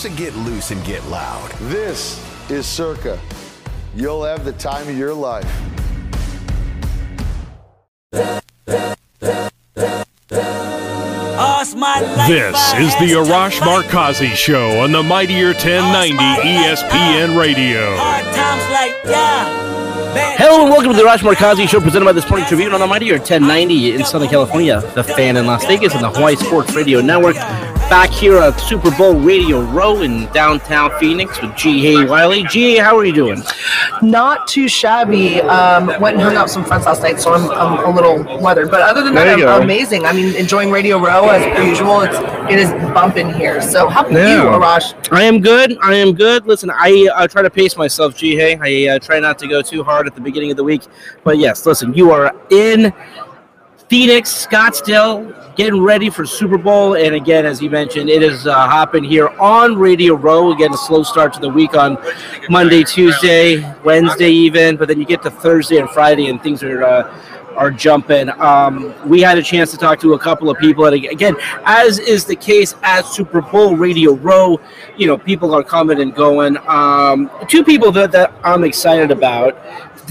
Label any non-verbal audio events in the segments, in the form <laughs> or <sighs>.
So get loose and get loud. This is Circa. You'll have the time of your life. This is the Arash Markazi Show on the Mightier 1090 ESPN Radio. Hello and welcome to the Arash Markazi Show presented by the Sporting Tribune on the Mightier 1090 in Southern California, the fan in Las Vegas, and the Hawaii Sports Radio Network. Back here at Super Bowl Radio Row in downtown Phoenix with G. Wiley. G. how are you doing? Not too shabby. Um, went and hung out some friends last night, so I'm, I'm a little weathered. But other than There that, I'm amazing. I mean, enjoying Radio Row as per usual. It's it is bumping here. So how about you, Arash? I am good. I am good. Listen, I uh, try to pace myself, G. I uh, try not to go too hard at the beginning of the week. But yes, listen, you are in Phoenix, Scottsdale, getting ready for Super Bowl. And again, as you mentioned, it is uh, hopping here on Radio Row. Again, a slow start to the week on Monday, Tuesday, Wednesday, even. But then you get to Thursday and Friday, and things are. Uh, are jumping. Um, we had a chance to talk to a couple of people, and again, as is the case at Super Bowl Radio Row, you know, people are coming and going. Um, two people that, that I'm excited about.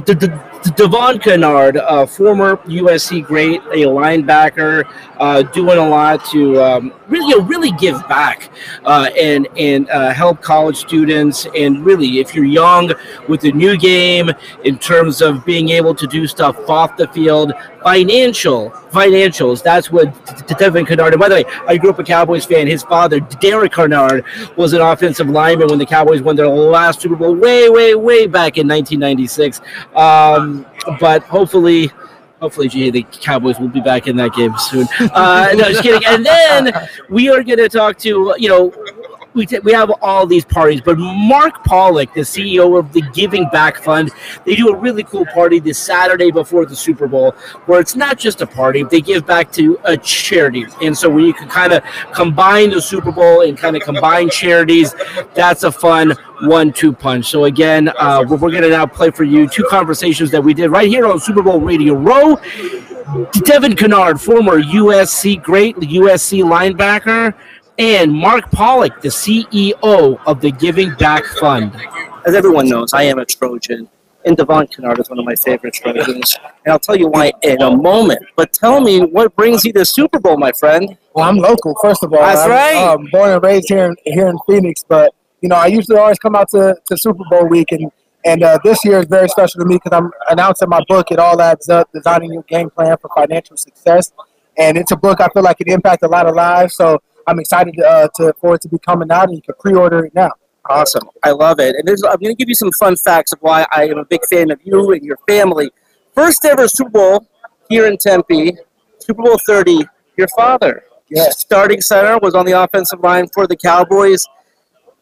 D- D- Devon Kennard, uh, former USC great, a linebacker, uh, doing a lot to um, really, you know, really give back uh, and and uh, help college students. And really, if you're young with the new game, in terms of being able to do stuff off the field, financial financials. That's what Devon Kennard. And by the way, I grew up a Cowboys fan. His father, Derek Kennard, was an offensive lineman when the Cowboys won their last Super Bowl way, way, way back in 1996. Um, but hopefully. Hopefully, GA, the Cowboys will be back in that game soon. Uh, no, just kidding. And then we are going to talk to, you know, we, t- we have all these parties, but Mark Pollock, the CEO of the Giving Back Fund, they do a really cool party this Saturday before the Super Bowl, where it's not just a party; they give back to a charity. And so when you can kind of combine the Super Bowl and kind of combine charities, that's a fun one-two punch. So again, uh, we're, we're going to now play for you two conversations that we did right here on Super Bowl Radio Row. Devon Kennard, former USC great, USC linebacker, and Mark Pollock, the CEO of the Giving Back Fund. As everyone knows, I am a Trojan, and Devon Kennard is one of my favorite Trojans. And I'll tell you why in a moment. But tell me, what brings you to Super Bowl, my friend? Well, I'm local, first of all. That's I'm, right. Um, born and raised here in, here in Phoenix, but you know, I usually always come out to, to Super Bowl week, and and uh, this year is very special to me because I'm announcing my book. It all adds up: designing your game plan for financial success. And it's a book I feel like it impact a lot of lives. So I'm excited uh, to for it to be coming out, and you can pre-order it now. Awesome. I love it. And there's, I'm going to give you some fun facts of why I am a big fan of you and your family. First ever Super Bowl here in Tempe, Super Bowl 30, your father. Yes. Starting center was on the offensive line for the Cowboys.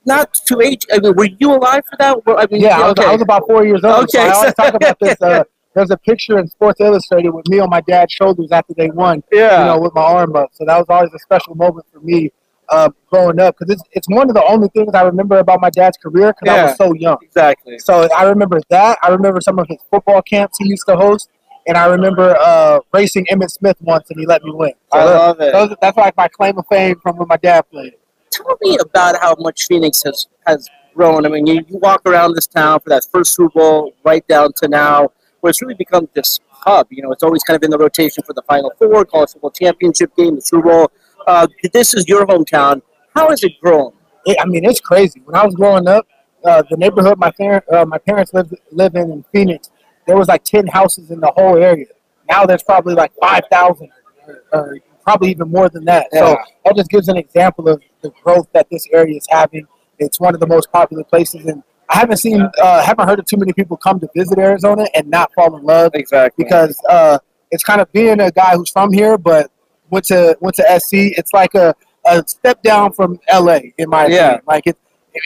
Not to age. I mean, were you alive for that? I mean, Yeah, I was. I was about four years old. so Okay, I always talk about this. <laughs> Uh, there's a picture in Sports Illustrated with me on my dad's shoulders after they won. Yeah. You know, with my arm up. So that was always a special moment for me uh, growing up because it's, it's one of the only things I remember about my dad's career because I was so young. exactly. So I remember that. I remember some of his football camps he used to host. And I remember uh, racing Emmitt Smith once, and he let me win. So I love it. those- that's like my claim of fame from when my dad played. Tell me about how much Phoenix has has grown. I mean, you, you walk around this town for that first Super Bowl, right down to now, where it's really become this hub. You know, it's always kind of in the rotation for the Final Four, college football championship game, the Super Bowl. Uh, this is your hometown. How has it grown? it, I mean, it's crazy. When I was growing up, uh, the neighborhood my parent, uh, my parents lived live in in Phoenix, there was like ten houses in the whole area. Now there's probably like five thousand, or, or probably even more than that. Yeah. So that just gives an example of the growth that this area is having. It's one of the most popular places, and I haven't seen, uh, haven't heard of too many people come to visit Arizona and not fall in love Exactly. because uh, it's kind of being a guy who's from here but went to went to SC. It's like a, a step down from LA in my Yeah. opinion. Like it,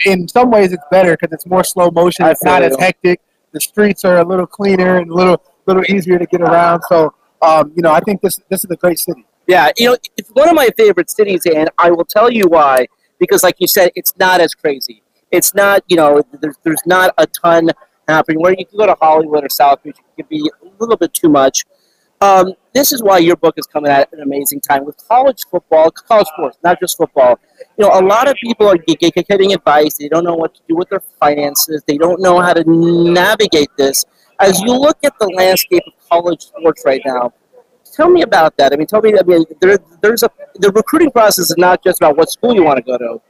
in some ways it's better because it's more slow motion. It's not as hectic. The streets are a little cleaner and a little little easier to get around. So um, you know, I think this this is a great city. Yeah, you know, it's one of my favorite cities, and I will tell you why. Because, like you said, it's not as crazy. It's not, you know, there's, there's not a ton happening. Where you can go to Hollywood or South Beach, it can be a little bit too much. Um, this is why your book is coming at an amazing time with college football, college sports, not just football. You know, a lot of people are ge- ge- getting advice. They don't know what to do with their finances. They don't know how to navigate this. As you look at the landscape of college sports right now, tell me about that. I mean, tell me. I mean, there, there's a the recruiting process is not just about what school you want to go to.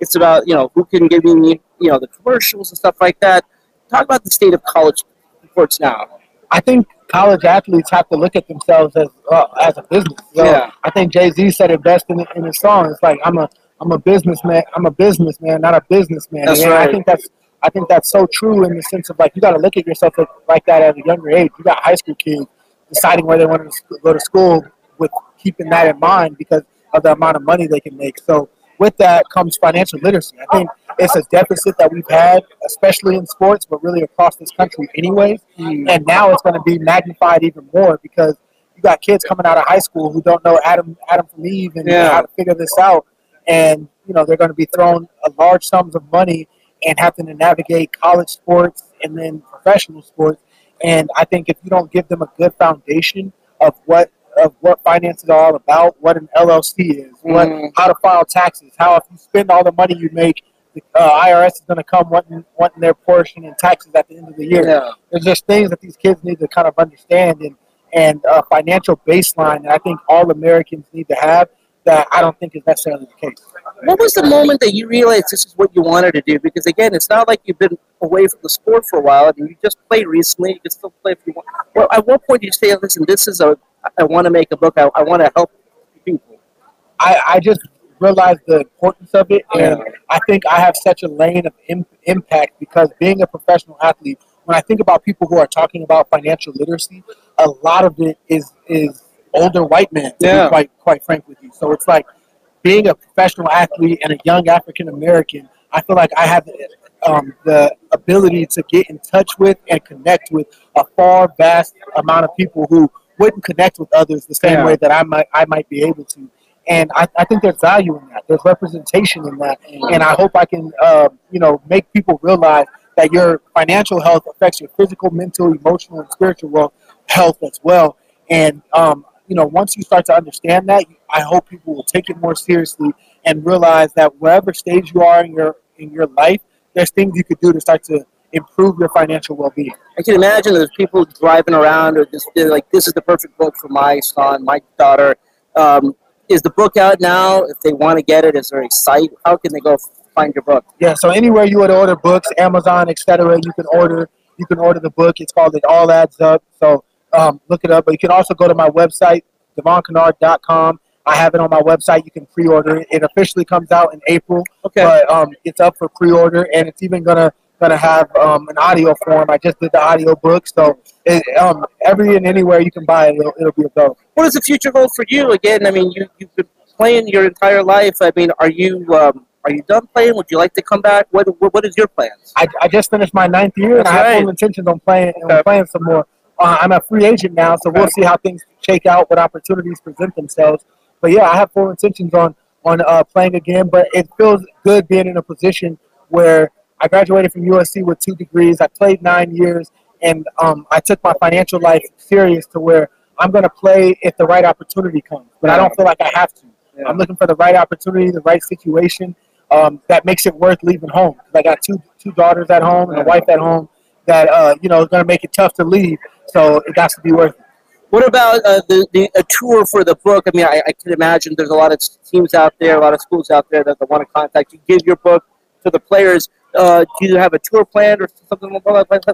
It's about you know who can give you you know the commercials and stuff like that. Talk about the state of college sports now. I think college athletes have to look at themselves as uh, as a business. So Yeah. I think Jay Z said it best in, in his song. It's like I'm a I'm a businessman. I'm a businessman, not a businessman. That's and right. I think that's I think that's so true in the sense of like you got to look at yourself like, like that at a younger age. You got high school kids deciding where they want to go to school with keeping that in mind because of the amount of money they can make. So with that comes financial literacy. I think it's a deficit that we've had, especially in sports, but really across this country, anyways. Mm. And now it's going to be magnified even more because you got kids coming out of high school who don't know Adam Adam from Eve and Yeah. how to figure this out, and you know they're going to be thrown a large sums of money and having to navigate college sports and then professional sports. And I think if you don't give them a good foundation of what of what finances are all about, what an LLC is, what Mhm. how to file taxes, how if you spend all the money you make, the uh, IRS is going to come wanting wanting their portion in taxes at the end of the year. Yeah. There's just things that these kids need to kind of understand and and a financial baseline that I think all Americans need to have that I don't think is necessarily the case. What was the moment that you realized this is what you wanted to do? Because again, it's not like you've been away from the sport for a while. I mean, you just played recently. You can still play if you want. Well, at what point did you say, "Listen, this is a. I want to make a book. I, I want to help people." I, I just realized the importance of it, and I think I have such a lane of Im- impact because being a professional athlete, when I think about people who are talking about financial literacy, a lot of it is is older white men. To Yeah. be quite quite frank with you, so it's like being a professional athlete and a young African American. I feel like I have um, the ability to get in touch with and connect with a far vast amount of people who wouldn't connect with others the same Yeah. way that I might I might be able to. And I, I think there's value in that. There's representation in that. And I hope I can, uh, you know, make people realize that your financial health affects your physical, mental, emotional, and spiritual well, health as well. And, um, you know, once you start to understand that, I hope people will take it more seriously and realize that wherever stage you are in your in your life, there's things you could do to start to improve your financial well-being. I can imagine there's people driving around or just like, "This is the perfect book for my son, my daughter." Um, is the book out now? If they want to get it, is there a site? How can they go find your book? Yeah, so anywhere you would order books, Amazon, etc., you can order you can order the book. It's called It All Adds Up. So um, look it up. But you can also go to my website, devonkennard.com. I have it on my website. You can pre-order it. It officially comes out in April, Okay. but um, it's up for pre-order, and it's even gonna gonna have um, an audio form. I just did the audio book, so it, um, every and anywhere you can buy it, it'll, it'll be available. what does the future hold for you? Again, I mean, you you've been playing your entire life. I mean, are you um, are you done playing? Would you like to come back? What what, what is your plans? I, I just finished my ninth year, and That's I have full intentions on playing Okay. on playing some more. Uh, I'm a free agent now, so we'll see how things shake out, what opportunities present themselves. But yeah, I have full intentions on on uh, playing again. But it feels good being in a position where I graduated from USC with two degrees. I played nine years, and um, I took my financial life serious to where I'm going to play if the right opportunity comes. But I don't feel like I have to. Yeah. I'm looking for the right opportunity, the right situation um, that makes it worth leaving home. I got two two daughters at home and a wife at home that uh, you know is going to make it tough to leave. So it has to be worth it. What about uh, the, the a tour for the book? I mean, I, I can imagine there's a lot of teams out there, a lot of schools out there that, want to contact you. Give your book to the players. Uh, do you have a tour planned or something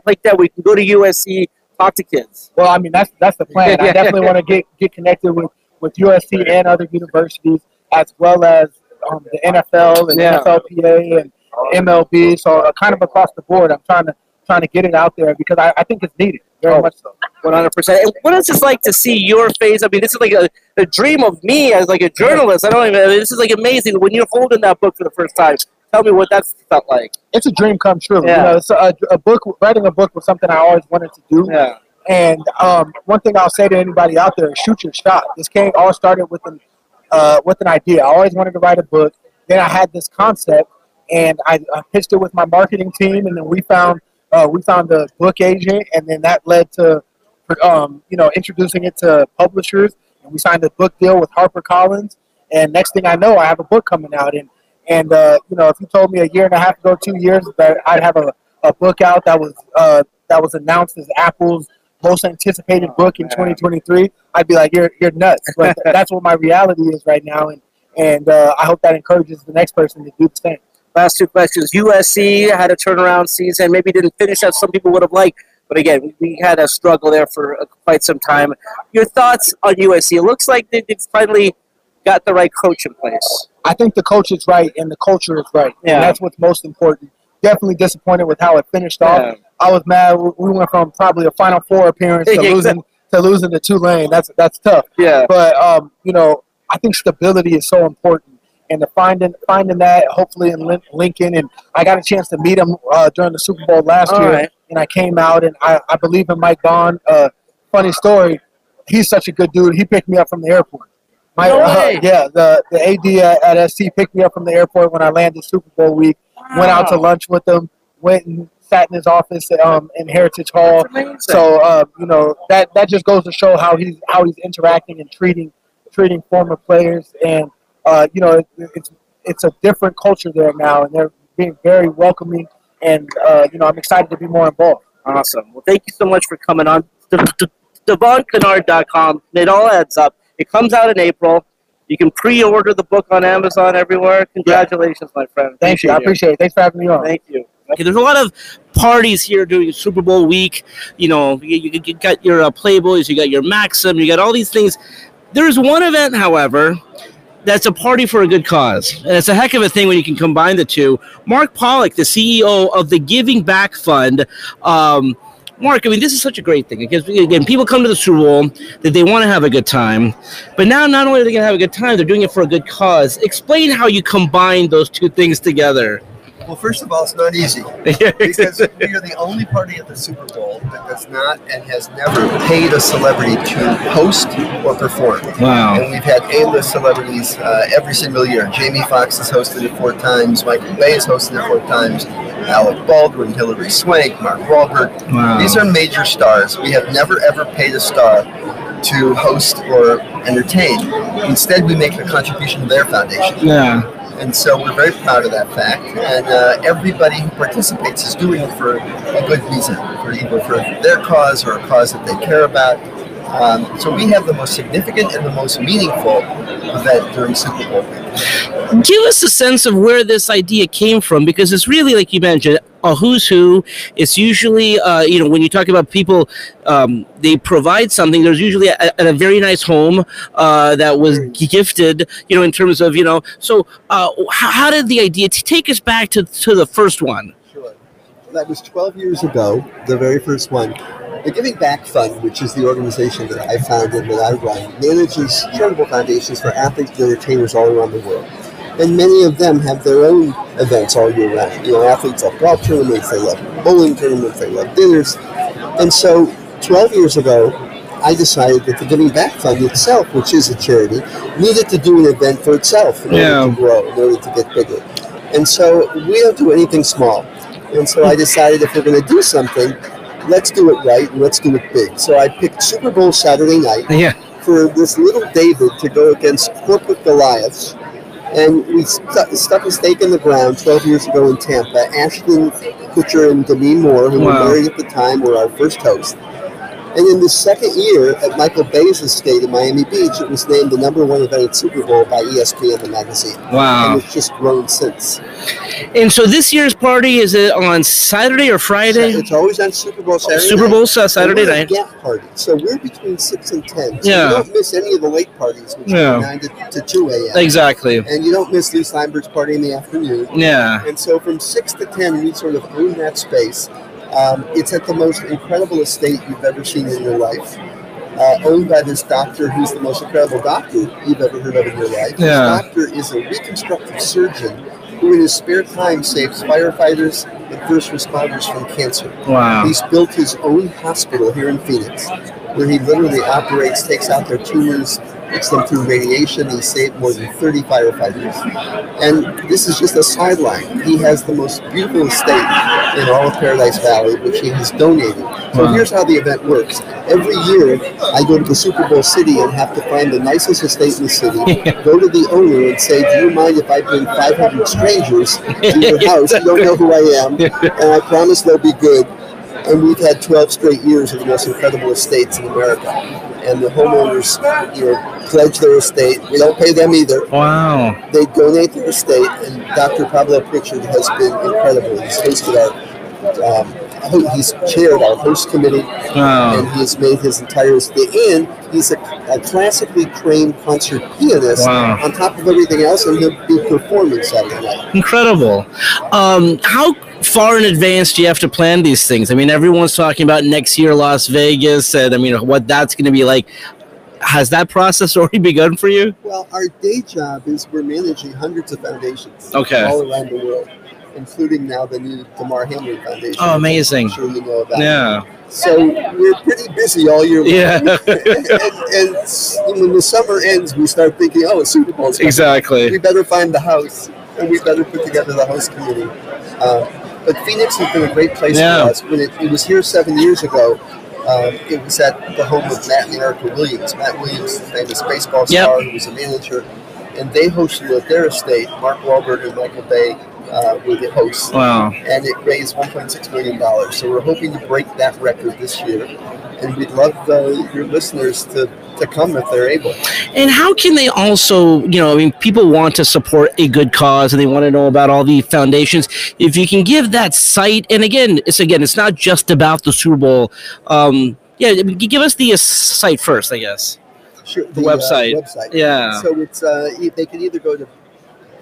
like that? We can go to USC, talk to kids. Well, I mean that's that's the plan. <laughs> I definitely want to get get connected with with USC and other universities as well as um, the NFL and Yeah. NFLPA and MLB. So uh, kind of across the board, I'm trying to trying to get it out there because I, I think it's needed very Oh. much so. One hundred percent. And what is this like to see your face? I mean, this is like a, a dream of me as like a journalist. I don't even. This is like amazing when you're holding that book for the first time. Tell me what that's felt like. It's a dream come true. Yeah. You know, it's a, a book. Writing a book was something I always wanted to do. Yeah. And um, one thing I'll say to anybody out there: shoot your shot. This came all started with an uh, with an idea. I always wanted to write a book. Then I had this concept, and I, I pitched it with my marketing team, and then we found uh, we found a book agent, and then that led to um, you know introducing it to publishers, and we signed a book deal with HarperCollins. And next thing I know, I have a book coming out, and and uh, you know if you told me a year and a half ago, two years that I'd have a, a book out that was uh, that was announced as Apple's most anticipated book in 2023, I'd be like, you're you're nuts. But <laughs> that's what my reality is right now, and and uh, I hope that encourages the next person to do the same. Last two questions. USC had a turnaround season. Maybe didn't finish as some people would have liked, but again, we, had a struggle there for uh, quite some time. Your thoughts on USC? It looks like they, they've finally got the right coach in place. I think the coach is right and the culture is right. Yeah. And that's what's most important. Definitely disappointed with how it finished off. Yeah. I was mad. We we went from probably a Final Four appearance to <laughs> losing to losing to Tulane. That's that's tough. Yeah. But um, you know, I think stability is so important, and the finding finding that hopefully in Lincoln, and I got a chance to meet him uh, during the Super Bowl last All year, right. and I came out and I, I believe in Mike Bohn. Uh, funny story, he's such a good dude. He picked me up from the airport. My, No uh, yeah, the the AD at, at SC picked me up from the airport when I landed Super Bowl week. Went out to lunch with him. Went and sat in his office um, in Heritage Hall. So uh, you know that that just goes to show how he's how he's interacting and treating treating former players, and uh, you know it, it's it's a different culture there now, and they're being very welcoming, and uh, you know I'm excited to be more involved. Awesome. Well, thank you so much for coming on. DevonKennard.com. It all adds up. It comes out in April. You can pre-order the book on Amazon everywhere. Congratulations, my friend. Thank you. I appreciate it. Thanks for having me on. Thank you. Okay, there's a lot of parties here during Super Bowl week. You know, you, you, you got your uh, Playboys, you got your Maxim, you got all these things. There's one event, however, that's a party for a good cause. And it's a heck of a thing when you can combine the two. Mark Pollock, the CEO of the Giving Back Fund. Um, Mark, I mean, this is such a great thing because again, people come to the Super Bowl that they want to have a good time, but now not only are they going to have a good time, they're doing it for a good cause. Explain how you combine those two things together. Well, first of all, it's not easy <laughs> because we are the only party at the Super Bowl that does not and has never paid a celebrity to host or perform. Wow. And we've had A-list celebrities uh, every single year. Jamie Foxx has hosted it four times. Michael Bay has hosted it four times. Alec Baldwin, Hilary Swank, Mark Wahlberg. Wow. These are major stars. We have never ever paid a star to host or entertain. Instead, we make a contribution to their foundation. Yeah. And so we're very proud of that fact. And uh, everybody who participates is doing it for a good reason, for either for their cause or a cause that they care about. Um, so we have the most significant and the most meaningful event during Super Bowl. Give us a sense of where this idea came from because it's really, like you mentioned, a who's who. It's usually, uh, you know, when you talk about people, um, they provide something. There's usually a, a very nice home uh, that was gifted, you know, in terms of, you know. So, uh, how, how did the idea to take us back to, to the first one? Sure. That was 12 years ago, the very first one. The Giving Back Fund, which is the organization that I founded and that I run, manages charitable foundations for athletes and entertainers all around the world. And many of them have their own events all year round. You know, athletes love golf tournaments, they love bowling tournaments, they love dinners. And so 12 years ago, I decided that the Giving Back Fund itself, which is a charity, needed to do an event for itself in Yeah. order to grow, in order to get bigger. And so we don't do anything small. And so I decided if we're going to do something, let's do it right and let's do it big. So I picked Super Bowl Saturday night Yeah. for this little David to go against corporate Goliaths. And we stu- stuck a stake in the ground 12 years ago in Tampa. Ashton Kutcher and Demi Moore, who Wow. were married at the time, were our first hosts. And in the second year at Michael Bay's estate in Miami Beach, it was named the number one event at Super Bowl by ESPN, the magazine. Wow. And it's just grown since. And so this year's party is it on Saturday or Friday? It's always on Super Bowl Saturday Super night. Bowl Sa- uh, Saturday And we're a night. gap party. So we're between 6 and 10. So Yeah. you don't miss any of the late parties, which Yeah. are 9 to, to 2 a.m. Exactly. And you don't miss Leigh Steinberg's party in the afternoon. Yeah. And so from 6 to 10, we sort of own that space. Um, it's at the most incredible estate you've ever seen in your life. Uh, owned by this doctor who's the most incredible doctor you've ever heard of in your life. Yeah. This doctor is a reconstructive surgeon who in his spare time saves firefighters and first responders from cancer. Wow. He's built his own hospital here in Phoenix, where he literally operates, takes out their tumors, puts them through radiation. He saved more than 30 firefighters. And this is just a sideline. He has the most beautiful estate in all of Paradise Valley, which he has donated. So Wow. here's how the event works. Every year, I go to the Super Bowl city and have to find the nicest estate in the city, <laughs> go to the owner and say, Do you mind if I bring 500 strangers to your <laughs> house? You don't know who I am, and I promise they'll be good. And we've had 12 straight years of the most incredible estates in America. And the homeowners, you know, pledge their estate. We don't pay them either. Wow. They donate their estate, and Dr. Pablo Prichard has been incredible. He's hosted our, um, he's chaired our host committee, Wow. and he has made his entire estate. And he's a, a classically trained concert pianist Wow. on top of everything else, and he'll be performing Saturday night. Incredible. Um, how far in advance do you have to plan these things? I mean, everyone's talking about next year Las Vegas, and I mean, what that's going to be like. Has that process <laughs> already begun for you? Well, our day job is we're managing hundreds of foundations Okay. all around the world, including now the new Damar Hamlin Foundation. Oh, amazing. I'm sure you know about. Yeah. So we're pretty busy all year long. Yeah. <laughs> and, and when the summer ends, we start thinking, oh, a Super coming. Exactly. We better find the house, and we better put together the house committee. Uh, but Phoenix has been a great place Yeah. for us. When it, it was here seven years ago, um, it was at the home of Matt and Erica Williams. Matt Williams, the famous baseball Yep. star, who was a manager, and they hosted at their estate. Mark Wahlberg and Michael Bay uh, were the hosts Wow. and it raised 1.6 million dollars. So we're hoping to break that record this year, and we'd love uh, your listeners to, to come if they're able. And how can they also, you know, I mean, people want to support a good cause and they want to know about all the foundations. If you can give that site, and again, it's again, it's not just about the Super Bowl. Um, yeah, give us the uh, site first, I guess. Sure, The website. Uh, website. Yeah. So it's uh, they can either go to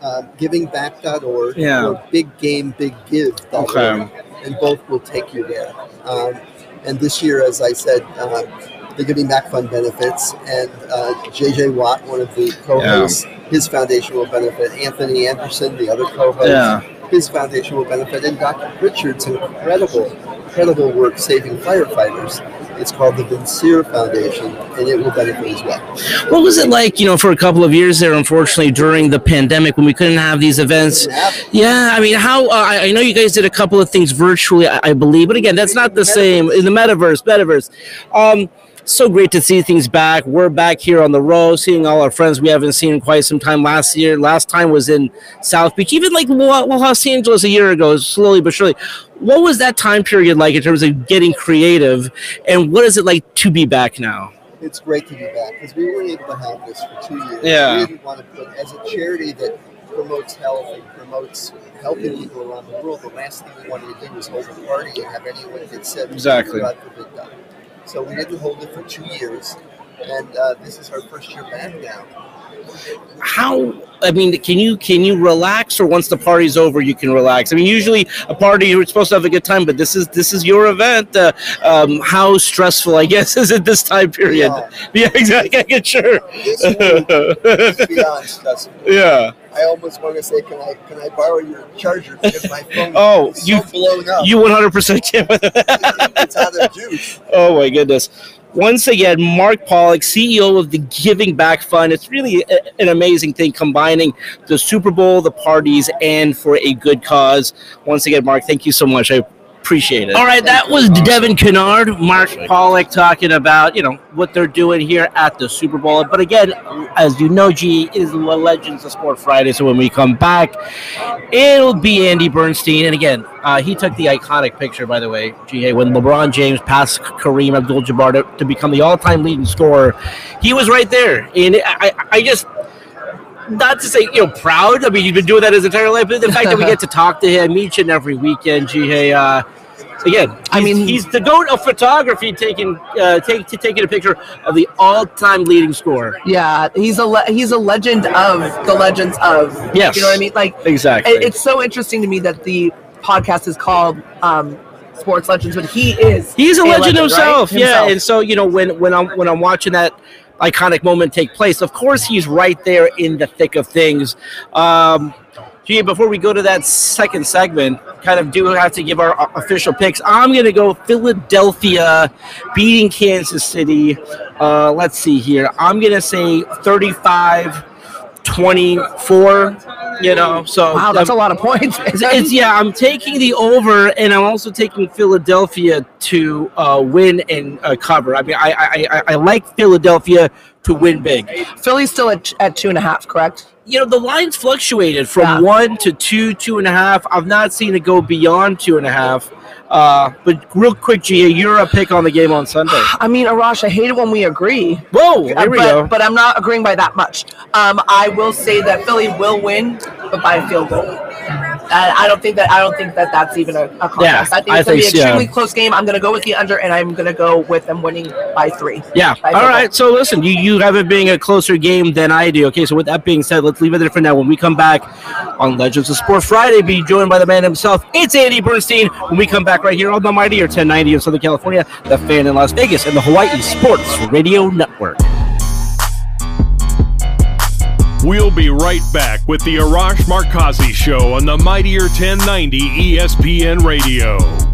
uh, givingback.org Yeah. or biggamebiggive.org, Okay. and both will take you there. Um, and this year, as I said, uh, the Giving Back Fund benefits, and uh, JJ Watt, one of the co-hosts, his foundation will benefit. Anthony Anderson, the other co-host, Yeah. his foundation will benefit, and Dr. Richard's incredible, incredible work saving firefighters. It's called the Vincere Foundation, and it will benefit as well. What was it like, you know, for a couple of years there, unfortunately, during the pandemic when we couldn't have these events? Yeah, I mean, how, uh, I I know you guys did a couple of things virtually, I, I believe, but again, that's not the same in the metaverse, metaverse. Um, so great to see things back. We're back here on the road, seeing all our friends we haven't seen in quite some time. Last year, last time was in South Beach, even like Los Angeles a year ago, slowly but surely. What was that time period like in terms of getting creative, and what is it like to be back now? It's great to be back because we weren't able to have this for two years. Yeah. We didn't want to put, as a charity that promotes health and promotes helping people around the world, the last thing we wanted to do was hold a party and have anyone get sick. Exactly. God forbid die. So we didn't hold it for two years, and uh, this is our first year back now. how i mean can you can you relax or once the party's over you can relax i mean usually a party you're supposed to have a good time but this is this is your event uh, um, how stressful i <laughs> guess is it this time period yeah, exactly yeah, sure beyond stressful. yeah I almost want to say, can I can I borrow your charger? Because my phone <laughs> Oh, is you- so blown up. you 100% can <laughs> it's out of juice. oh my goodness. Once again mark pollock ceo of the giving back fund. It's really a- an amazing thing combining the super bowl the parties and for a good cause. Once again mark thank you so much. I appreciate it. All right that was devon kennard mark pollock talking about you know what they're doing here at the super bowl. But again as you know g is the legends of sport friday so when we come back it'll be andy bernstein. And again uh, he took the iconic picture by the way ga when lebron james passed kareem abdul-jabbar to, to become the all-time leading scorer he was right there. And I I just not to say you know proud. I mean, you've been doing that his entire life, but the fact that we get to talk to him each and every weekend, Jihei, uh, again, I mean, he's the goat of photography, taking uh, take to taking a picture of the all-time leading scorer. Yeah, he's a le- he's a legend of the legends of. Yes. you know what I mean. Like Exactly. it- it's so interesting to me that the podcast is called um, Sports Legends, but he is He's a, legend, right? himself, yeah. Himself. And so you know when when I'm when I'm watching that iconic moment take place, of course he's right there in the thick of things. Um, Gee, before we go to that second segment, kind of do have to give our official picks. I'm going to go Philadelphia beating Kansas City. Uh, let's see here. I'm going to say 35 24. You know, so Wow, that's a lot of points. <laughs> it's, it's- yeah, I'm taking the over, and I'm also taking Philadelphia to uh, win and uh, cover. I mean, I, I I I like Philadelphia to win big. Philly's still at, at two and a half, correct? You know, the lines fluctuated from Yeah. one to two, two and a half. I've not seen it go beyond two and a half. Uh, but real quick, Gia, you're a pick on the game on Sunday. <sighs> I mean, Arash, I hate it when we agree. Whoa, here we but, go. but I'm not agreeing by that much. Um, I will say that Philly will win, but by a field goal. I don't think that I don't think that that's even a, a contest. Yeah, I think I it's gonna be think an so. extremely close game. I'm gonna go with the under, and I'm gonna go with them winning by three. Yeah. By All field right. So listen, you you have it being a closer game than I do. Okay. So with that being said, let's leave it there for now. When we come back on Legends of Sport Friday, be joined by the man himself. It's Andy Bernstein. When we come back right here on the Mighty or 1090 in Southern California, the fan in Las Vegas, and the Hawaii Sports Radio Network. We'll be right back with the Arash Markazi Show on the Mightier 1090 ESPN Radio.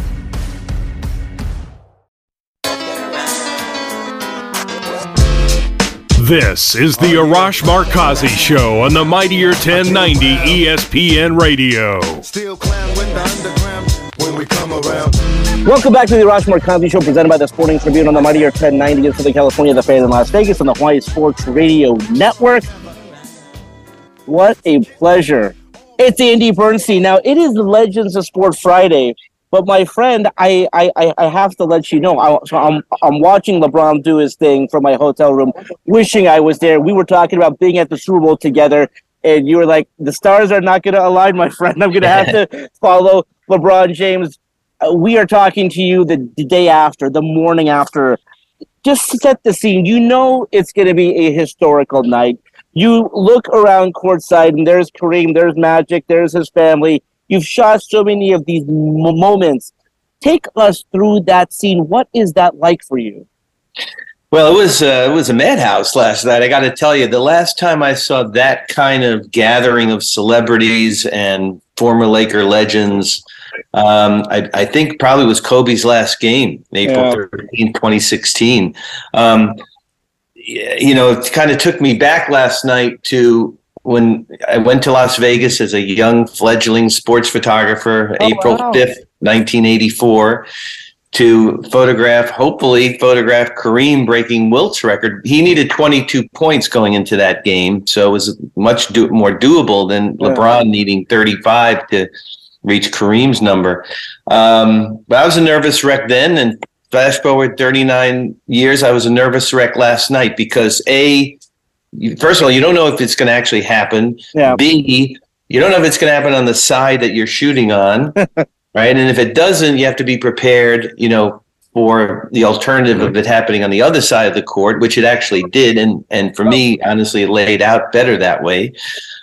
This is the Arash Markazi Show on the Mightier 1090 ESPN Radio. Still with the underground when we come around. Welcome back to the Arash Markazi Show presented by the Sporting Tribune on the Mightier 1090 in Southern California, the fan in Las Vegas, and the Hawaii Sports Radio Network. What a pleasure. It's Andy Bernstein. Now, it is the Legends of Sport Friday, but my friend, I I, I- have to let you know. I, so I'm, I'm watching LeBron do his thing from my hotel room, wishing I was there. We were talking about being at the Super Bowl together, and you were like, the stars are not going to align, my friend. I'm going to have to <laughs> follow LeBron James uh, we are talking to you the, the day after, the morning after. Just set the scene. You know it's going to be a historical night. You look around courtside, and there's Kareem, there's Magic, there's his family. You've shot so many of these m- moments. Take us through that scene. What is that like for you? Well, it was uh, it was a madhouse last night. I got to tell you, the last time I saw that kind of gathering of celebrities and former Laker legends, um, I, I think probably was Kobe's last game, April Yeah. 13, 2016. Um, you know, it kind of took me back last night to when I went to Las Vegas as a young fledgling sports photographer, Oh, April wow. 5th, 1984 to photograph, hopefully photograph Kareem breaking Wilt's record. He needed 22 points going into that game, so it was much do- more doable than Yeah. LeBron needing 35 to reach Kareem's number. Um, but I was a nervous wreck then, and flash forward 39 years, I was a nervous wreck last night because a first of all, you don't know if it's going to actually happen. Yeah. B, you don't know if it's going to happen on the side that you're shooting on, <laughs> right? And if it doesn't, you have to be prepared, you know, for the alternative of it happening on the other side of the court, which it actually did. And and for me, honestly, it laid out better that way.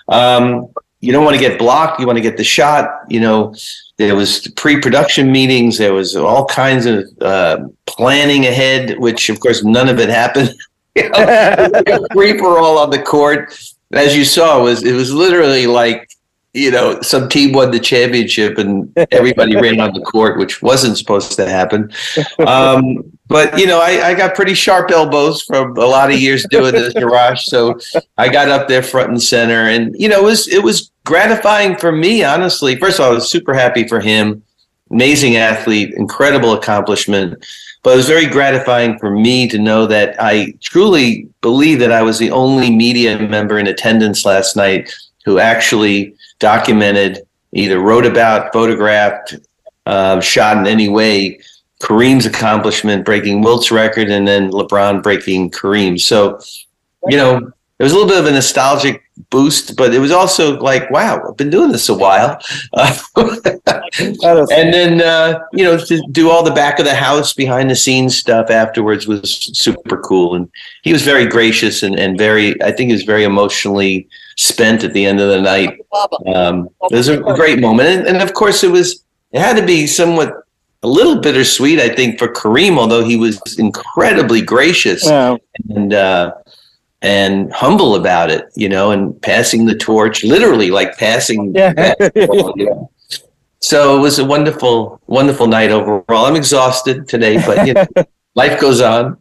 Um, you don't want to get blocked. You want to get the shot. You know, there was pre-production meetings. There was all kinds of uh, planning ahead, which of course none of it happened. <laughs> you <laughs> know, all on the court. As you saw, it was it was literally like you know some team won the championship and everybody ran on the court, which wasn't supposed to happen. Um, but you know, I, I got pretty sharp elbows from a lot of years doing this, Jarash. So I got up there front and center, and you know, it was it was gratifying for me, honestly. First of all, I was super happy for him. Amazing athlete, incredible accomplishment. But it was very gratifying for me to know that I truly believe that I was the only media member in attendance last night who actually documented, either wrote about, photographed, uh, shot in any way Kareem's accomplishment, breaking Wilt's record, and then LeBron breaking Kareem. So, you know, it was a little bit of a nostalgic boost, but it was also like, wow, I've been doing this a while. <laughs> Uh, and then, uh, you know, to do all the back of the house, behind the scenes stuff afterwards was super cool. And he was very gracious and, and very, I think he was very emotionally spent at the end of the night. Um, it was a great moment. And, and of course, it was, it had to be somewhat a little bittersweet, I think, for Kareem, although he was incredibly gracious and uh, and humble about it, you know, and passing the torch, literally like passing. Yeah. basketball, you know. So it was a wonderful, wonderful night overall. I'm exhausted today, but you know, <laughs> life goes on.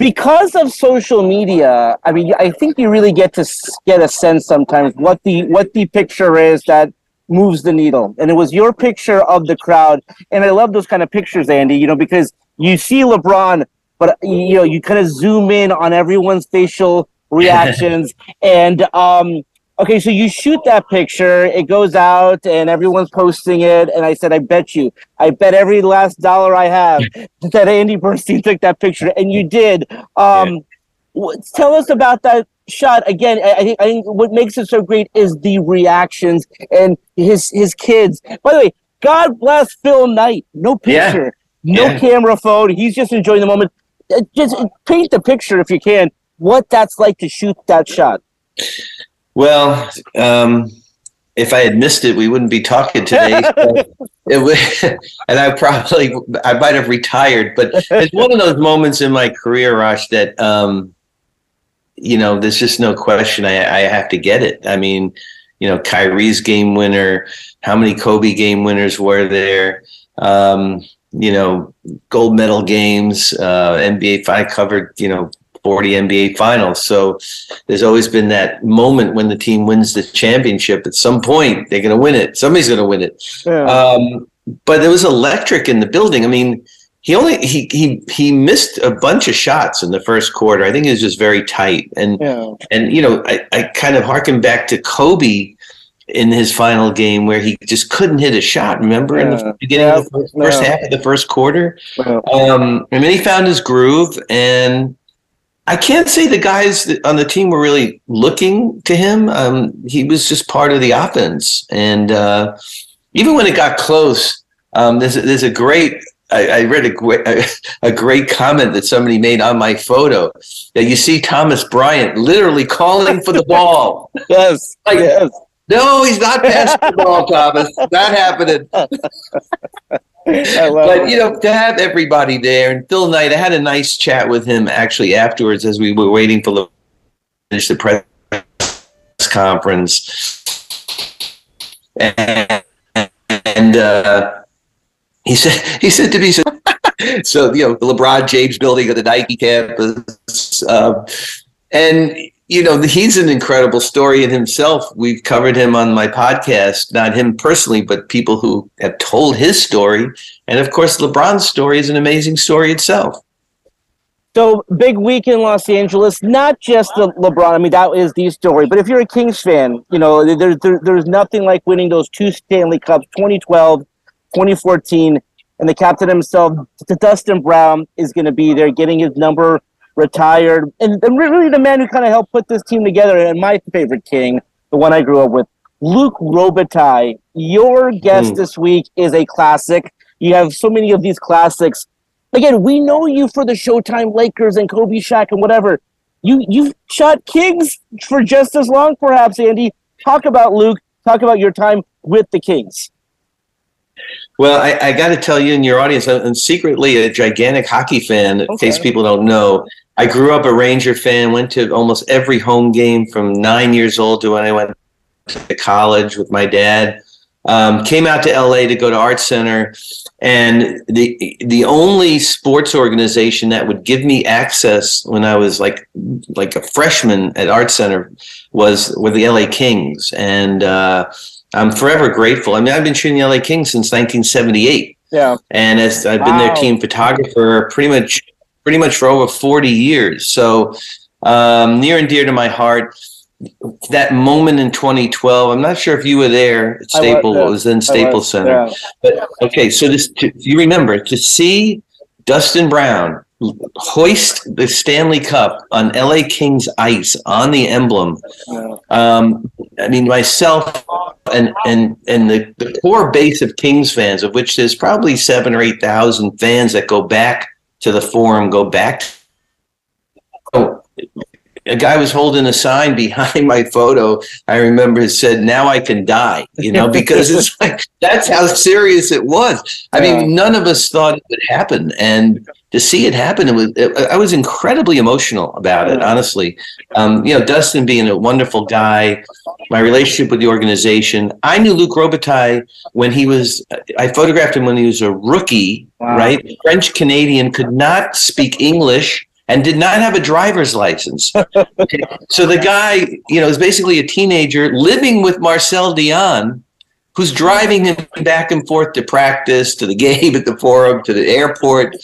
because of social media i mean i think you really get to get a sense sometimes what the what the picture is that moves the needle and it was your picture of the crowd and i love those kind of pictures andy you know because you see lebron but you know you kind of zoom in on everyone's facial <laughs> reactions and um okay so you shoot that picture it goes out and everyone's posting it and i said i bet you i bet every last dollar i have <laughs> <laughs> that andy bernstein took that picture. And you did. Um wh- tell us about that shot. Again I, I think i think what makes it so great is the reactions and his his kids. By the way god bless phil knight. No Yeah. picture no Yeah. camera phone. He's just enjoying the moment just paint the picture if you can what that's like to shoot that shot Well, um, if I had missed it, we wouldn't be talking today. <laughs> So it would, <laughs> and I probably I might have retired. But it's one of those moments in my career, Rosh, that um, you know, there's just no question. I, I have to get it. I mean, you know, Kyrie's game winner. How many Kobe game winners were there? Um, you know, gold medal games. Uh, NBA. I covered. You know. 40 NBA finals. So there's always been that moment when the team wins the championship. At some point, they're going to win it. Somebody's going to win it. Um, but it was electric in the building. I mean, he only he he he missed a bunch of shots in the first quarter. I think it was just very tight. And Yeah. and you know, I, I kind of harken back to Kobe in his final game where he just couldn't hit a shot. Remember in the beginning of the first, first Yeah. half of the first quarter? Yeah. Um, and then he found his groove, and I can't say the guys on the team were really looking to him. Um, he was just part of the offense, and uh, even when it got close, um, there's a, there's a great. I, I read a, <laughs> a great comment that somebody made on my photo that you see Thomas Bryant literally calling for the <laughs> ball. yes Like, yes no, he's not passing the ball, <laughs> Thomas. Not happening. But you know, to have everybody there and Phil Knight, I had a nice chat with him actually afterwards as we were waiting for the finish the press conference, and, and uh, he said he said to me, so, so you know, the LeBron James building at the Nike campus, um, and you know, he's an incredible story in himself. We've covered him on my podcast, not him personally, but people who have told his story. And of course, LeBron's story is an amazing story itself. So big week in Los Angeles, not just the LeBron. I mean, that is the story. But if you're a Kings fan, you know there, there, there's nothing like winning those two Stanley Cups, 2012, 2014, and the captain himself, Dustin Brown, is going to be there, getting his number retired, and, and really the man who kind of helped put this team together. And my favorite King, the one I grew up with, Luc Robitaille. Your guest Mm. this week is a classic. You have so many of these classics again, we know you for the Showtime Lakers and Kobe Shaq and whatever. You you shot Kings for just as long, perhaps, Andy. Talk about Luke. Talk about your time with the Kings. Well, I, I got to tell you in your audience, I'm I'm secretly a gigantic hockey fan, in case people don't know. I grew up a Ranger fan, went to almost every home game from nine years old to when I went to college with my dad. Um, came out to LA to go to Art Center, and the the only sports organization that would give me access when I was like like a freshman at Art Center was were the LA Kings, and uh, I'm forever grateful. I mean, I've been shooting the LA Kings since 1978. Yeah. And as I've been their team photographer pretty much pretty much for over 40 years. So um, near and dear to my heart. That moment in 2012, I'm not sure if you were there at Staples, yeah, it was in Staples was, Center. yeah. But okay, so this to, you remember to see Dustin Brown hoist the Stanley Cup on LA Kings ice on the emblem. Um, I mean, myself and and and the, the core base of Kings fans, of which there's probably seven or eight thousand fans that go back to the forum, go back. Oh, a guy was holding a sign behind my photo. I remember it said, "Now I can die," you know, because it's <laughs> like that's how serious it was. I mean, none of us thought it would happen, and to see it happen, it was. It, I was incredibly emotional about it. Honestly, um, you know, Dustin being a wonderful guy, my relationship with the organization. I knew Luc Robitaille when he was. I photographed him when he was a rookie. Wow. Right, French Canadian could not speak English and did not have a driver's license. <laughs> so the guy, you know, is basically a teenager living with Marcel Dionne, who's driving him back and forth to practice, to the <laughs> game at the forum, to the airport.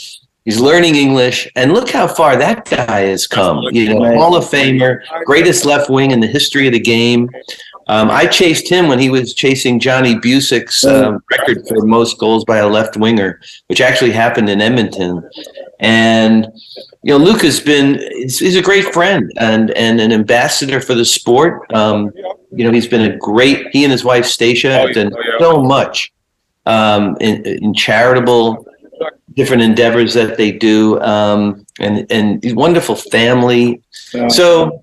He's learning English, and look how far that guy has come. You know, Hall of Famer, greatest left wing in the history of the game. Um, I chased him when he was chasing Johnny Bucyk's um, record for most goals by a left winger, which actually happened in Edmonton. And you know, Luc has been he's, a great friend and and an ambassador for the sport. Um, you know, he's been a great. He and his wife Stacia have done so much um, in, in charitable different endeavors that they do, um, and and wonderful family. So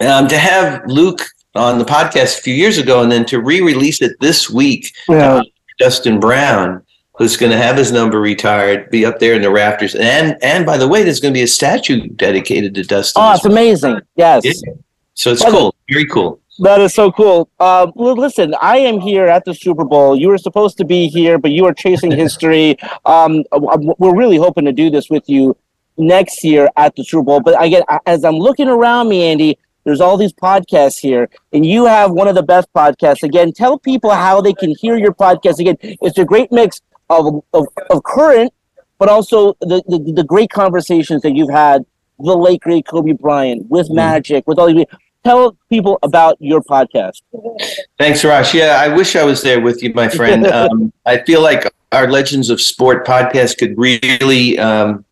um, to have Luc on the podcast a few years ago, and then to re-release it this week, Yeah. Dustin Brown, who's going to have his number retired, be up there in the rafters, and and by the way, there's going to be a statue dedicated to Dustin. Oh, it's amazing. Yes. Yeah. So it's Well, cool, very cool. That is so cool. Um, well, listen, I am here at the Super Bowl. You were supposed to be here, but you are chasing <laughs> history. Um, we're really hoping to do this with you next year at the Super Bowl. But again, as I'm looking around me, Andy, there's all these podcasts here, and you have one of the best podcasts. Again, tell people how they can hear your podcast. Again, it's a great mix of of, of current, but also the, the the great conversations that you've had. The late great Kobe Bryant with Magic, with all these. Tell people about your podcast. Thanks, Rosh. Yeah, I wish I was there with you, my friend. <laughs> Um, I feel like our Legends of Sport podcast could really um,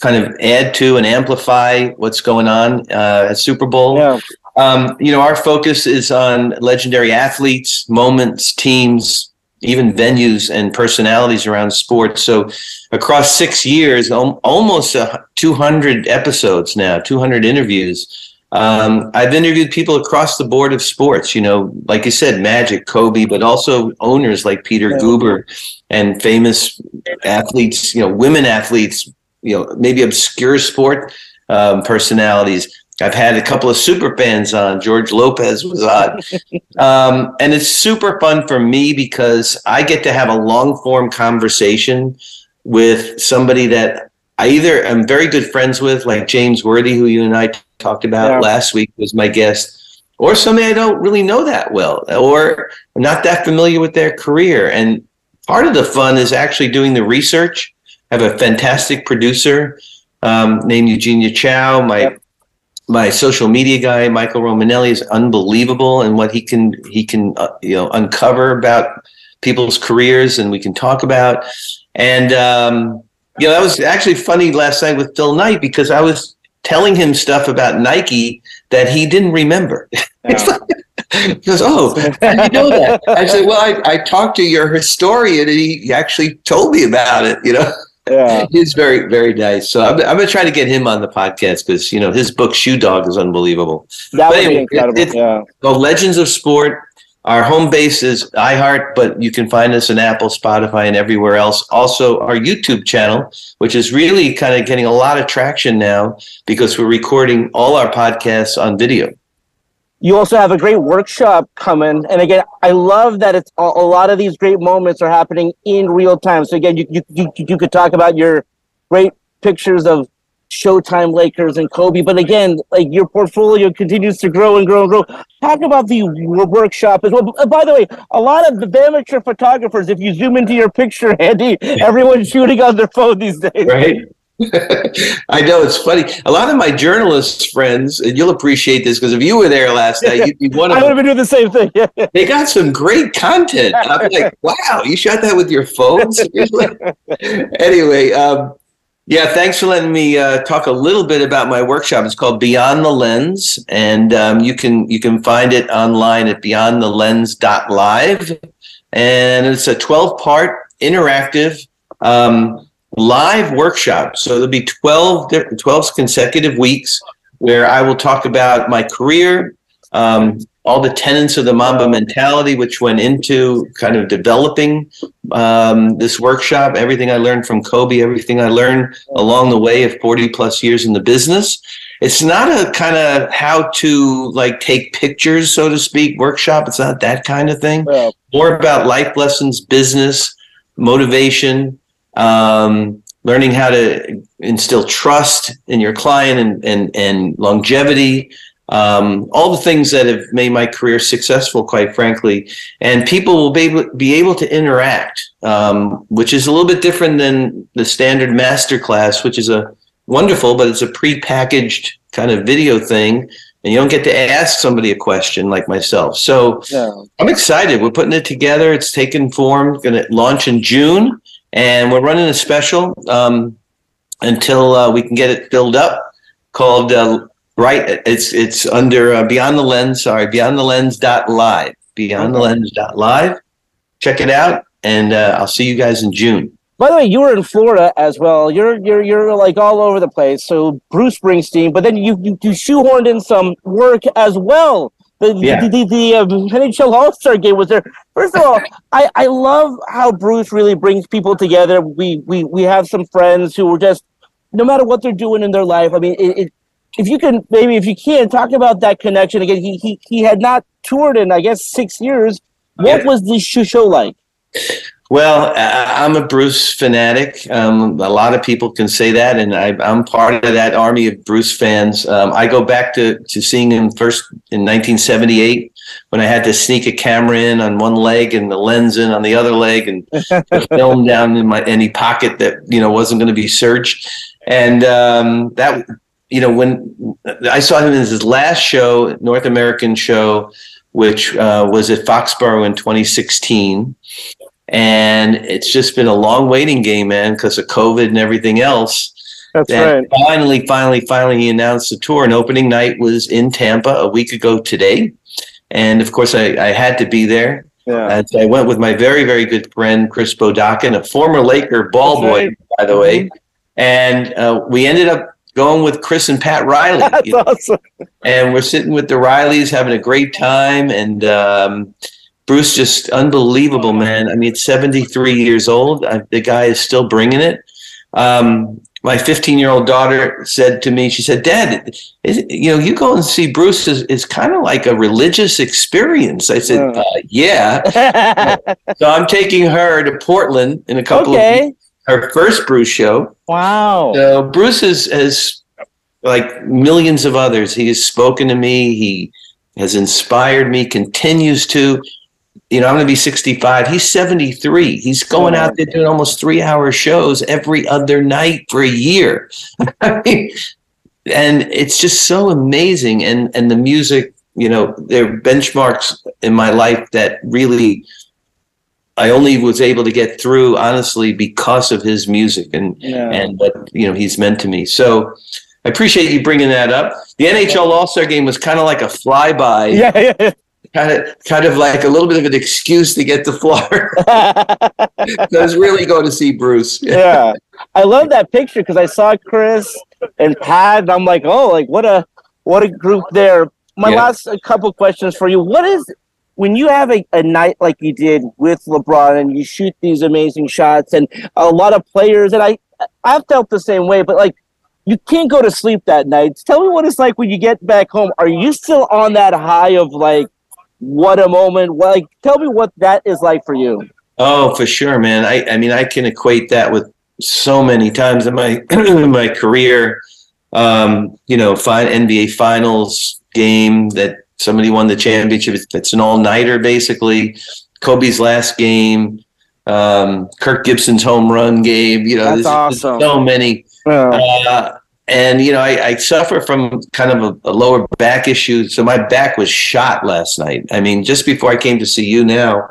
kind of add to and amplify what's going on uh, at Super Bowl. Yeah. Um, you know, our focus is on legendary athletes, moments, teams, even venues and personalities around sports. So, across six years, almost uh, 200 episodes now, 200 interviews. Um, I've interviewed people across the board of sports, you know, like you said, Magic, Kobe, but also owners like Peter Guber and famous athletes, you know, women athletes, you know, maybe obscure sport um, personalities. I've had a couple of super fans on. George Lopez was on. <laughs> Um, and it's super fun for me because I get to have a long form conversation with somebody that I either am very good friends with, like James Worthy, who you and I talked about Yeah. last week, was my guest, or somebody I don't really know that well, or I'm not that familiar with their career. And part of the fun is actually doing the research. I have a fantastic producer um, named Eugenia Chow. My my social media guy, Michael Romanelli, is unbelievable, and what he can he can uh, you know uncover about people's careers, and we can talk about. And um, you know that was actually funny last night with Phil Knight because I was telling him stuff about Nike that he didn't remember. <laughs> It's he goes, "Oh, how you know that?" I said, "Well, I, I talked to your historian, and he actually told me about it." You know. Yeah. <laughs> He's very, very nice. So I'm, I'm going to try to get him on the podcast because, you know, his book, Shoe Dog, is unbelievable. That would But be incredible. it- it- yeah. The Legends of Sport. Our home base is iHeart, but you can find us on Apple, Spotify, and everywhere else. Also, our YouTube channel, which is really kind of getting a lot of traction now because we're recording all our podcasts on video. You also have a great workshop coming, and again, I love that it's a, a lot of these great moments are happening in real time. So again, you you you, you could talk about your great pictures of Showtime Lakers and Kobe. But again, like your portfolio continues to grow and grow and grow. Talk about the workshop as well. Uh, By the way, a lot of the amateur photographers, if you zoom into your picture, <laughs> Andy, everyone's shooting on their phone these days. right? <laughs> I know it's funny. A lot of my journalist friends, and you'll appreciate this because if you were there last night, you'd be one <laughs> I of would them. have been doing the same thing. They got some great content. I'm like, <laughs> wow, you shot that with your phone? Anyway, um, yeah, thanks for letting me uh, talk a little bit about my workshop. It's called Beyond the Lens, and um, you can you can find it online at beyondthelens.live. And it's a 12 part interactive um, live workshop. So there'll be 12, di- 12 consecutive weeks where I will talk about my career, um, all the tenets of the Mamba mentality, which went into kind of developing um, this workshop, everything I learned from Kobe, everything I learned along the way of 40 plus years in the business. It's not a kind of how to like take pictures, so to speak, workshop. It's not that kind of thing. More about life lessons, business, motivation, um, learning how to instill trust in your client and and, and longevity. Um, all the things that have made my career successful, quite frankly, and people will be able, be able to interact, um, which is a little bit different than the standard master class, which is a wonderful, but it's a pre-packaged kind of video thing, and you don't get to ask somebody a question like myself. So I'm excited. We're putting it together. It's taken form. Going to launch in June, and we're running a special um, until uh, we can get it filled up. Called uh, right. It's it's under uh, Beyond the Lens. Sorry, Beyond the Lens dot live. Beyond the Lens dot live. Check it out, and uh, I'll see you guys in June. By the way, you were in Florida as well. You're you're you're like all over the place. So Bruce Springsteen, but then you you, you shoehorned in some work as well. The Yeah. the, the, the um, NHL All Star game was there. First of all, <laughs> I, I love how Bruce really brings people together. We we we have some friends who were just no matter what they're doing in their life. I mean, it, it, if you can maybe if you can talk about that connection again. He he he had not toured in I guess six years. What Yeah. was this show like? Well, I'm a Bruce fanatic. Um, a lot of people can say that, and I, I'm part of that army of Bruce fans. Um, I go back to, to seeing him first in 1978 when I had to sneak a camera in on one leg and the lens in on the other leg, and <laughs> film down in my any pocket that you know wasn't going to be searched. And um, that you know when I saw him in his last show, North American show, which uh, was at Foxborough in 2016 and it's just been a long waiting game, man, because of COVID and everything else. That's and finally, finally, finally, he announced the tour. And opening night was in Tampa a week ago today, and of course, I, I had to be there. Yeah. And so I went with my very, very good friend Chris Bodakin, a former Laker ball That's boy, right. by the way, and uh, we ended up going with Chris and Pat Riley. <laughs> That's awesome. and we're sitting with the Rileys having a great time and um, Bruce just unbelievable man I mean 73 years old I, the guy is still bringing it um, my 15 year old daughter said to me she said dad is, you know you go and see Bruce is, is kind of like a religious experience I said uh, yeah <laughs> so I'm taking her to Portland in a couple Okay. of weeks her first Bruce show Wow. so Bruce is, has, like millions of others, he has spoken to me. He has inspired me, continues to. You know, I'm going to be 65. He's 73. He's going out there doing almost three hour shows every other night for a year. <laughs> And it's just so amazing. And, and the music, you know, there are benchmarks in my life that really I only was able to get through honestly because of his music and Yeah. and what you know he's meant to me. So I appreciate you bringing that up. The NHL All Star Game was kind of like a flyby, <laughs> Yeah, yeah, yeah. Kind of kind of like a little bit of an excuse to get to Florida. <laughs> I was really going to see Bruce. yeah. I love that picture because I saw Chris and Pat, and I'm like, oh, like what a what a group there. My Yeah. last couple questions for you. What is when you have a, a night like you did with LeBron and you shoot these amazing shots and a lot of players and I I've felt the same way, but like you can't go to sleep that night. Tell me what it's like when you get back home. Are you still on that high of like what a moment? Like tell me what that is like for you. Oh, for sure, man. I, I mean, I can equate that with so many times in my <clears throat> in my career. um, you know, fine NBA Finals game that somebody won the championship. It's an all nighter, basically. Kobe's last game, um, Kirk Gibson's home run game. You know, That's awesome. so many. Uh, and you know, I, I suffer from kind of a, a lower back issue, so my back was shot last night. I mean, just before I came to see you now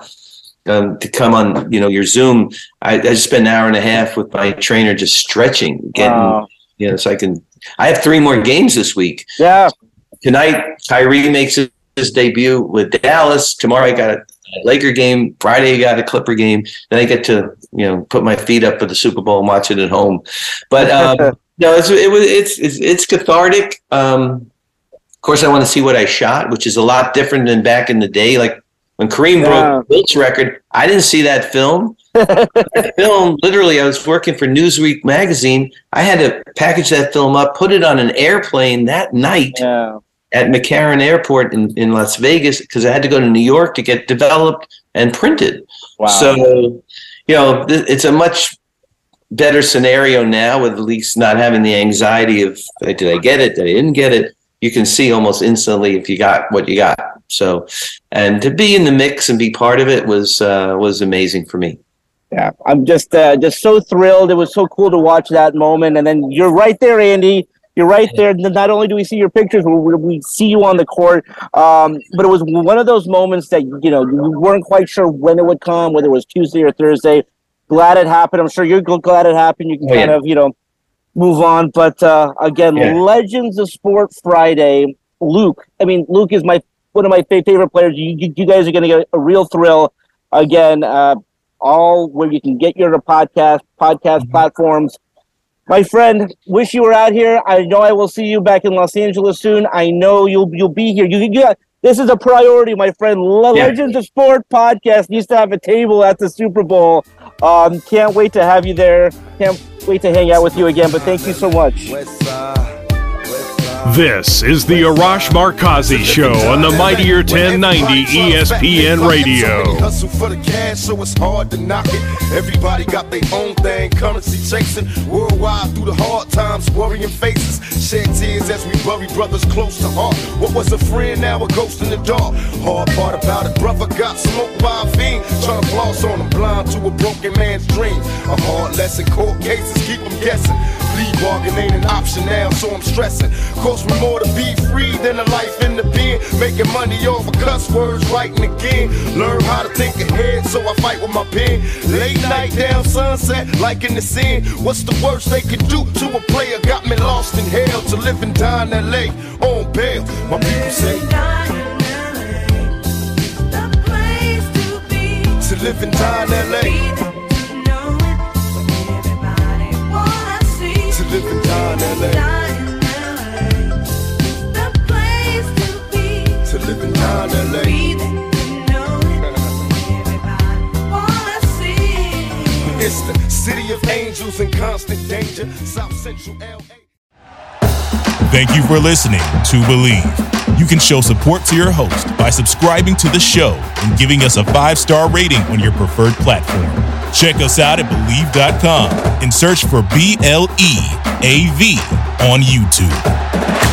um, to come on, you know, your Zoom, I, I just spent an hour and a half with my trainer just stretching, getting, Wow. you know, so I can. I have three more games this week. Yeah. Tonight, Kyrie makes his his debut with Dallas. Tomorrow, I got a Laker game. Friday, I got a Clipper game. Then I get to you know put my feet up for the Super Bowl and watch it at home. But um, <laughs> no, it's it was it's it's, it's cathartic. Um, of course, I want to see what I shot, which is a lot different than back in the day. Like when Kareem Yeah. broke Wilt's record, I didn't see that film. <laughs> that film, literally, I was working for Newsweek magazine. I had to package that film up, put it on an airplane that night Yeah. At McCarran Airport in, in Las Vegas because I had to go to New York to get developed and printed. Wow. So, you know, th- it's a much better scenario now with at least not having the anxiety of did I get it? Did I didn't get it? You can see almost instantly if you got what you got. So, and to be in the mix and be part of it was uh, was amazing for me. Yeah, I'm just uh, just so thrilled. It was so cool to watch that moment, and then you're right there, Andy. You're right there. Not only do we see your pictures, we, see you on the court. Um, but it was one of those moments that you know you weren't quite sure when it would come, whether it was Tuesday or Thursday. Glad it happened. I'm sure you're glad it happened. You can Oh, kind yeah. of you know move on. But uh, again, Yeah. Legends of Sport Friday. Luc, I mean, Luc is my one of my favorite players. You, you, you guys are going to get a real thrill again. Uh, all where you can get your podcast podcast platforms. My friend, wish you were out here. I know I will see you back in Los Angeles soon. I know you'll you'll be here. You, you got, this is a priority, my friend. Le- Yeah. Legends of Sport podcast needs to have a table at the Super Bowl. Um, can't wait to have you there. Can't wait to hang out with you again. But thank you so much. This is the Arash Markazi Show on the Mightier 1090 ESPN Radio. Hustle for the cash, so it's hard to knock it. Everybody got their own thing, currency chasing. Worldwide through the hard times, worrying faces. Shed tears as we bury brothers close to heart. What was a friend, now a ghost in the dark. Hard part about it, brother got smoked by a fiend. Trying to floss on him, blind to a broken man's dream. A hard lesson, court cases keep him guessing. Plea bargain ain't an option now, so I'm stressing. Cost me more to be free than a life in the pen. Making money off of cuss words, writing again. Learn how to think ahead, so I fight with my pen. Late night down sunset, like in the sin. What's the worst they could do to a player? Got me lost in hell to live and die in LA on bail. My people say to live and die in LA. To live in LA. To live and die in LA. It's the city of angels in constant danger. South Central LA. Thank you for listening to Bleav. You can show support to your host by subscribing to the show and giving us a five star rating on your preferred platform. Check us out at Bleav.com and search for B L E A V on YouTube.